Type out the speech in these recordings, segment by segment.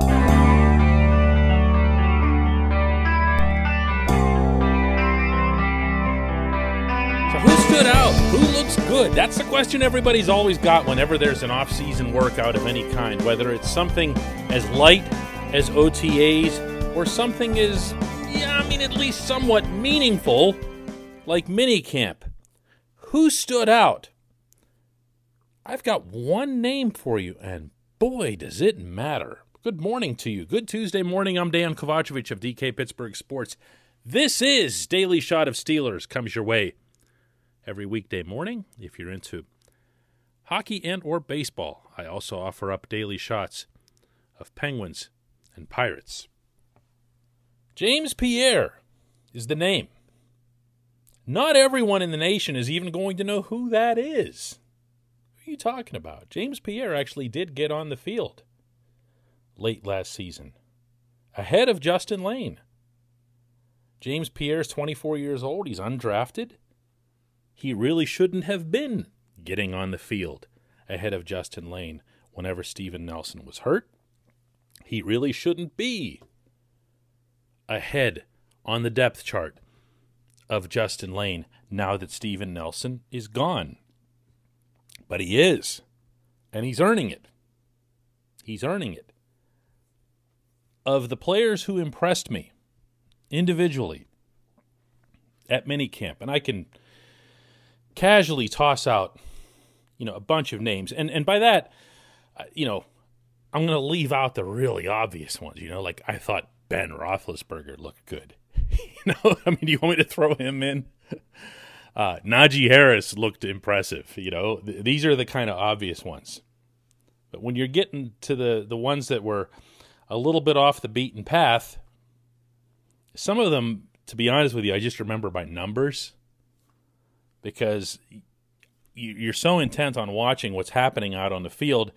So who stood out? Who looks good? That's the question everybody's always got whenever there's an off-season workout of any kind, whether it's something as light as OTAs or something as yeah, I mean at least somewhat meaningful like minicamp. Who stood out? I've got one name for you, and boy, does it matter. Good morning to you. Good Tuesday morning. I'm Dan Kovacevic of DK Pittsburgh Sports. This is Daily Shot of Steelers comes your way every weekday morning if you're into hockey and or baseball. I also offer up daily shots of Penguins and Pirates. James Pierre is the name. Not everyone in the nation is even going to know who that is. Who are you talking about? James Pierre actually did get on the field late last season, ahead of Justin Layne. James Pierre is 24 years old. He's undrafted. He really shouldn't have been getting on the field ahead of Justin Layne whenever Steven Nelson was hurt. He really shouldn't be ahead on the depth chart of Justin Layne now that Steven Nelson is gone. But he is, and he's earning it. He's earning it. Of the players who impressed me individually at minicamp, and I can casually toss out, you know, a bunch of names, and and by that, uh, you know, I'm going to leave out the really obvious ones. You know, like I thought Ben Roethlisberger looked good. you know, I mean, do you want me to throw him in? Uh, Najee Harris looked impressive. You know, Th- these are the kind of obvious ones. But when you're getting to the the ones that were a little bit off the beaten path, some of them, to be honest with you, I just remember by numbers because you're so intent on watching what's happening out on the field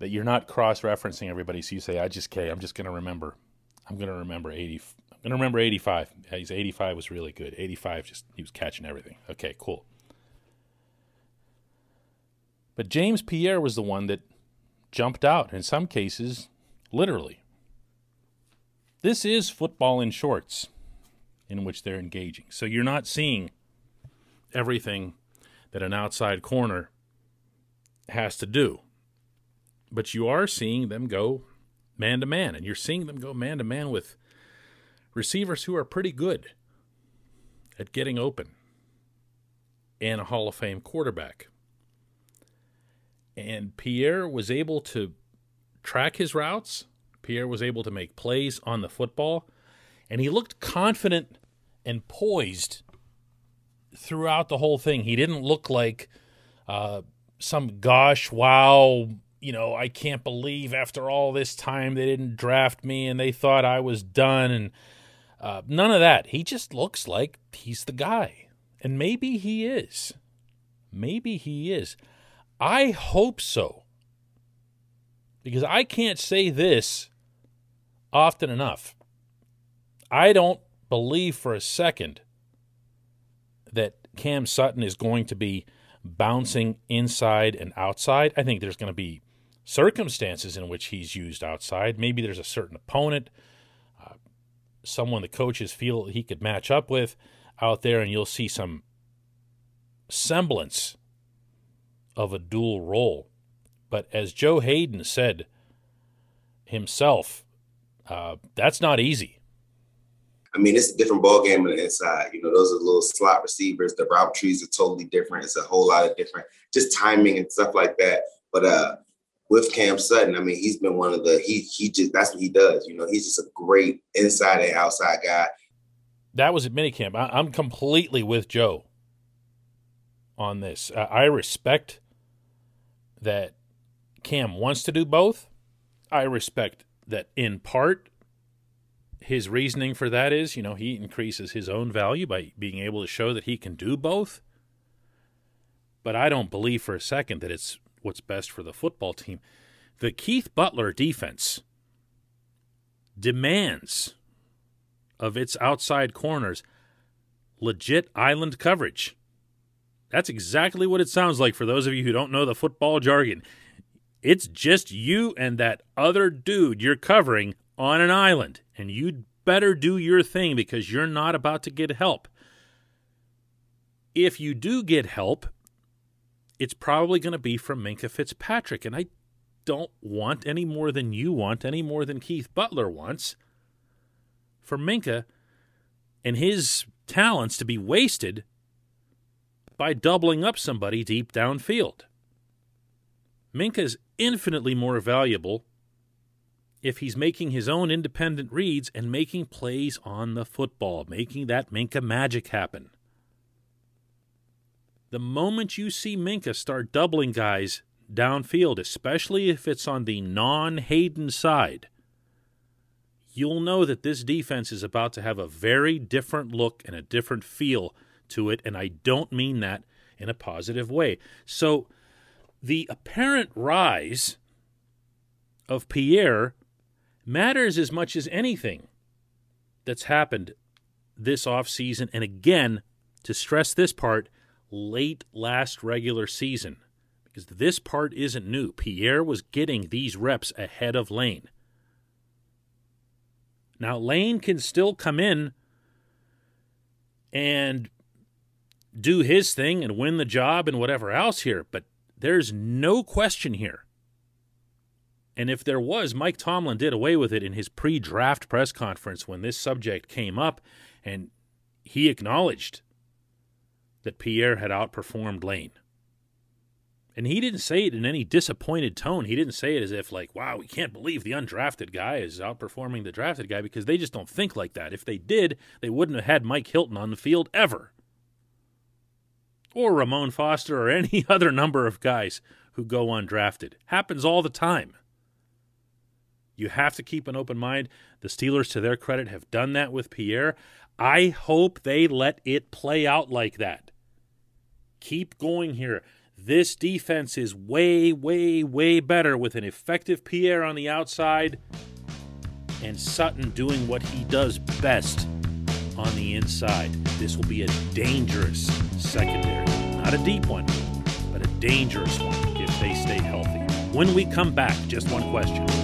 that you're not cross-referencing everybody. So you say, "I just, I'm just going to remember. I'm going to remember 80. I'm going to remember 85. He's 85 was really good. 85 just he was catching everything. Okay, cool. But James Pierre was the one that jumped out in some cases, literally. This is football in shorts in which they're engaging. So you're not seeing everything that an outside corner has to do. But you are seeing them go man to man, and you're seeing them go man to man with receivers who are pretty good at getting open and a Hall of Fame quarterback. And Pierre was able to track his routes. Pierre was able to make plays on the football. And he looked confident and poised throughout the whole thing. He didn't look like uh, some gosh, wow, you know, I can't believe after all this time they didn't draft me and they thought I was done. And uh, none of that. He just looks like he's the guy. And maybe he is. Maybe he is. I hope so. Because I can't say this often enough. I don't believe for a second that Cam Sutton is going to be bouncing inside and outside. I think there's going to be circumstances in which he's used outside. Maybe there's a certain opponent, uh, someone the coaches feel he could match up with out there, and you'll see some semblance of a dual role. But as Joe Haden said himself, uh, that's not easy. I mean, it's a different ball game on the inside. You know, those are little slot receivers. The route trees are totally different. It's a whole lot of different, just timing and stuff like that. But uh, with Cam Sutton, I mean, he's been one of the he he just that's what he does. You know, he's just a great inside and outside guy. That was at minicamp. I, I'm completely with Joe on this. I respect that Cam wants to do both. I respect that in part his reasoning for that is, you know, he increases his own value by being able to show that he can do both. But I don't believe for a second that it's what's best for the football team. The Keith Butler defense demands of its outside corners legit island coverage. That's exactly what it sounds like for those of you who don't know the football jargon. It's just you and that other dude you're covering on an island, and you'd better do your thing because you're not about to get help. If you do get help, it's probably going to be from Minkah Fitzpatrick, and I don't want any more than you want, any more than Keith Butler wants, for Minkah and his talents to be wasted by doubling up somebody deep downfield. Minkah's infinitely more valuable if he's making his own independent reads and making plays on the football, making that Minkah magic happen. The moment you see Minkah start doubling guys downfield, especially if it's on the non Haden side, you'll know that this defense is about to have a very different look and a different feel to it, and I don't mean that in a positive way. So, the apparent rise of Pierre matters as much as anything that's happened this offseason. And again, to stress this part, late last regular season, because this part isn't new. Pierre was getting these reps ahead of Layne. Now, Layne can still come in and do his thing and win the job and whatever else here, but there's no question here and if there was, Mike Tomlin did away with it in his pre draft press conference when this subject came up, and he acknowledged that Pierre had outperformed Layne. And he didn't say it in any disappointed tone. He didn't say it as if, like, wow, we can't believe the undrafted guy is outperforming the drafted guy because they just don't think like that. If they did, they wouldn't have had Mike Hilton on the field ever. Or Ramon Foster or any other number of guys who go undrafted. Happens all the time. You have to keep an open mind. The Steelers, to their credit, have done that with Pierre. I hope they let it play out like that. Keep going here. This defense is way, way, way better with an effective Pierre on the outside and Sutton doing what he does best on the inside. This will be a dangerous secondary. Not a deep one, but a dangerous one if they stay healthy. When we come back, just one question.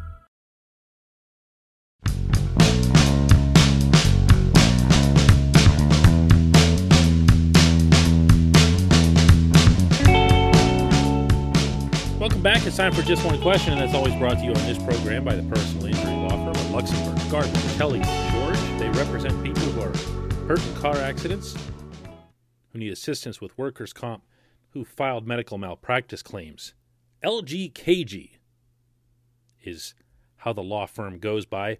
Welcome back. It's time for Just One Question, and that's always brought to you on this program by the personal injury law firm of Luxenberg, Gardner, Kelly, George. They represent people who are hurt in car accidents, who need assistance with workers' comp, who filed medical malpractice claims. LGKG is how the law firm goes by.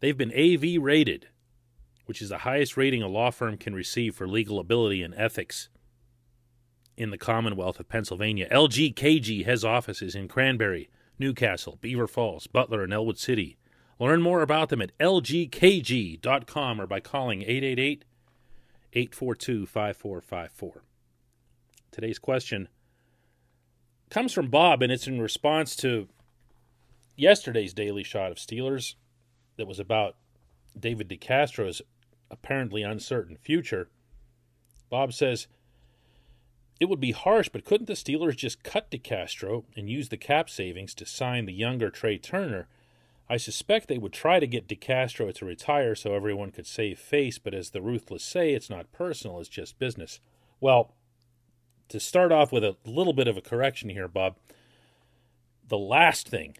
They've been AV rated, which is the highest rating a law firm can receive for legal ability and ethics in the Commonwealth of Pennsylvania. LGKG has offices in Cranberry, Newcastle, Beaver Falls, Butler, and Ellwood City. Learn more about them at lgkg.com or by calling 888 842 5454. Today's question comes from Bob, and it's in response to yesterday's Daily Shot of Steelers that was about David DeCastro's apparently uncertain future. Bob says, it would be harsh, but couldn't the Steelers just cut DeCastro and use the cap savings to sign the younger Trai Turner? I suspect they would try to get DeCastro to retire so everyone could save face, but as the ruthless say, it's not personal, it's just business. Well, to start off with a little bit of a correction here, Bob, the last thing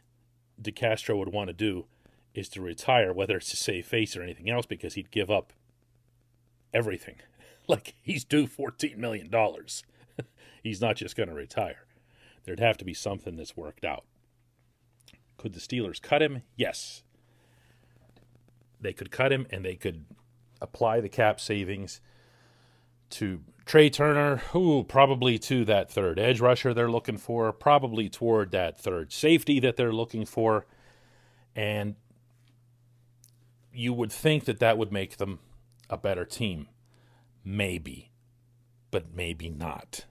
DeCastro would want to do is to retire, whether it's to save face or anything else, because he'd give up everything. like he's due $14 million. he's not just going to retire. There'd have to be something that's worked out. Could the Steelers cut him? Yes. They could cut him and they could apply the cap savings to Trai Turner, who probably to that third edge rusher they're looking for, probably toward that third safety that they're looking for. And you would think that that would make them a better team. Maybe, but maybe not.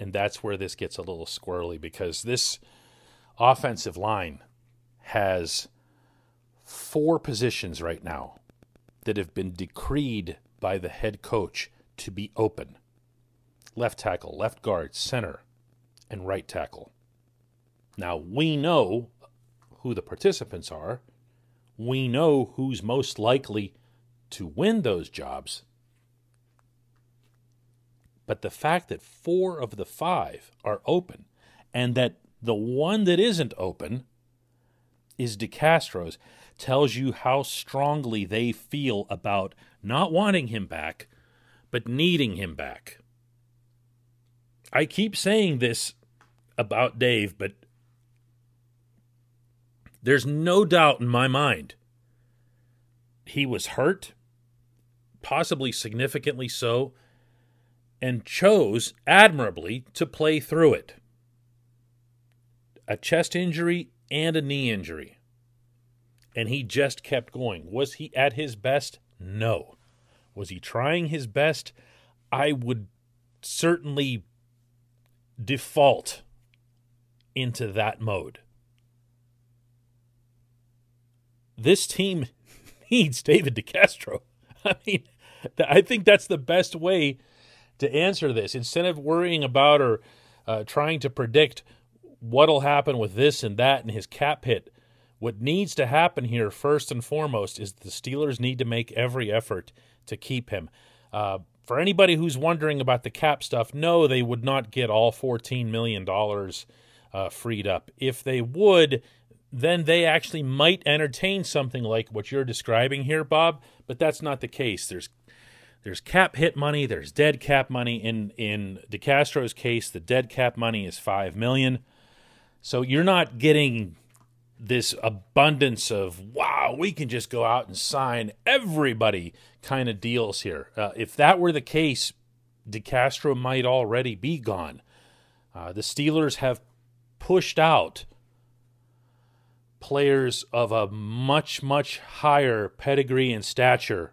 And that's where this gets a little squirrely because this offensive line has four positions right now that have been decreed by the head coach to be open left tackle, left guard, center, and right tackle. Now, we know who the participants are. We know who's most likely to win those jobs. But the fact that four of the five are open and that the one that isn't open is DeCastro's tells you how strongly they feel about not wanting him back, but needing him back. I keep saying this about Dave, but there's no doubt in my mind he was hurt, possibly significantly so, and chose admirably to play through it. A chest injury and a knee injury. And he just kept going. Was he at his best? No. Was he trying his best? I would certainly default into that mode. This team needs David DeCastro. I mean, I think that's the best way to answer this. Instead of worrying about or uh, trying to predict what'll happen with this and that and his cap hit, what needs to happen here, first and foremost, is the Steelers need to make every effort to keep him. Uh, for anybody who's wondering about the cap stuff, no, they would not get all $14 million uh, freed up. If they would, then they actually might entertain something like what you're describing here, Bob, but that's not the case. There's there's cap hit money, there's dead cap money. In in DeCastro's case, the dead cap money is five million. So you're not getting this abundance of wow, we can just go out and sign everybody kind of deals here. Uh, if that were the case, DeCastro might already be gone. Uh, the Steelers have pushed out players of a much, much higher pedigree and stature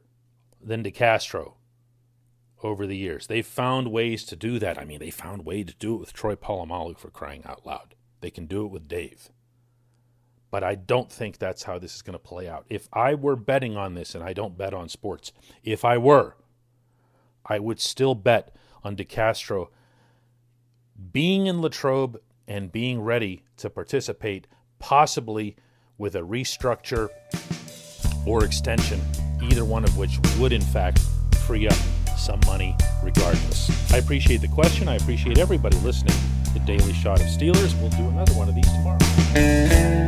than DeCastro over the years. They've found ways to do that. I mean, they found way to do it with Troy Polamalu for crying out loud. They can do it with Dave. But I don't think that's how this is going to play out. If I were betting on this, and I don't bet on sports, if I were, I would still bet on DeCastro being in Latrobe and being ready to participate, possibly with a restructure or extension, either one of which would, in fact, free up some money regardless. I appreciate the question. I appreciate everybody listening The Daily Shot of Steelers. We'll do another one of these tomorrow.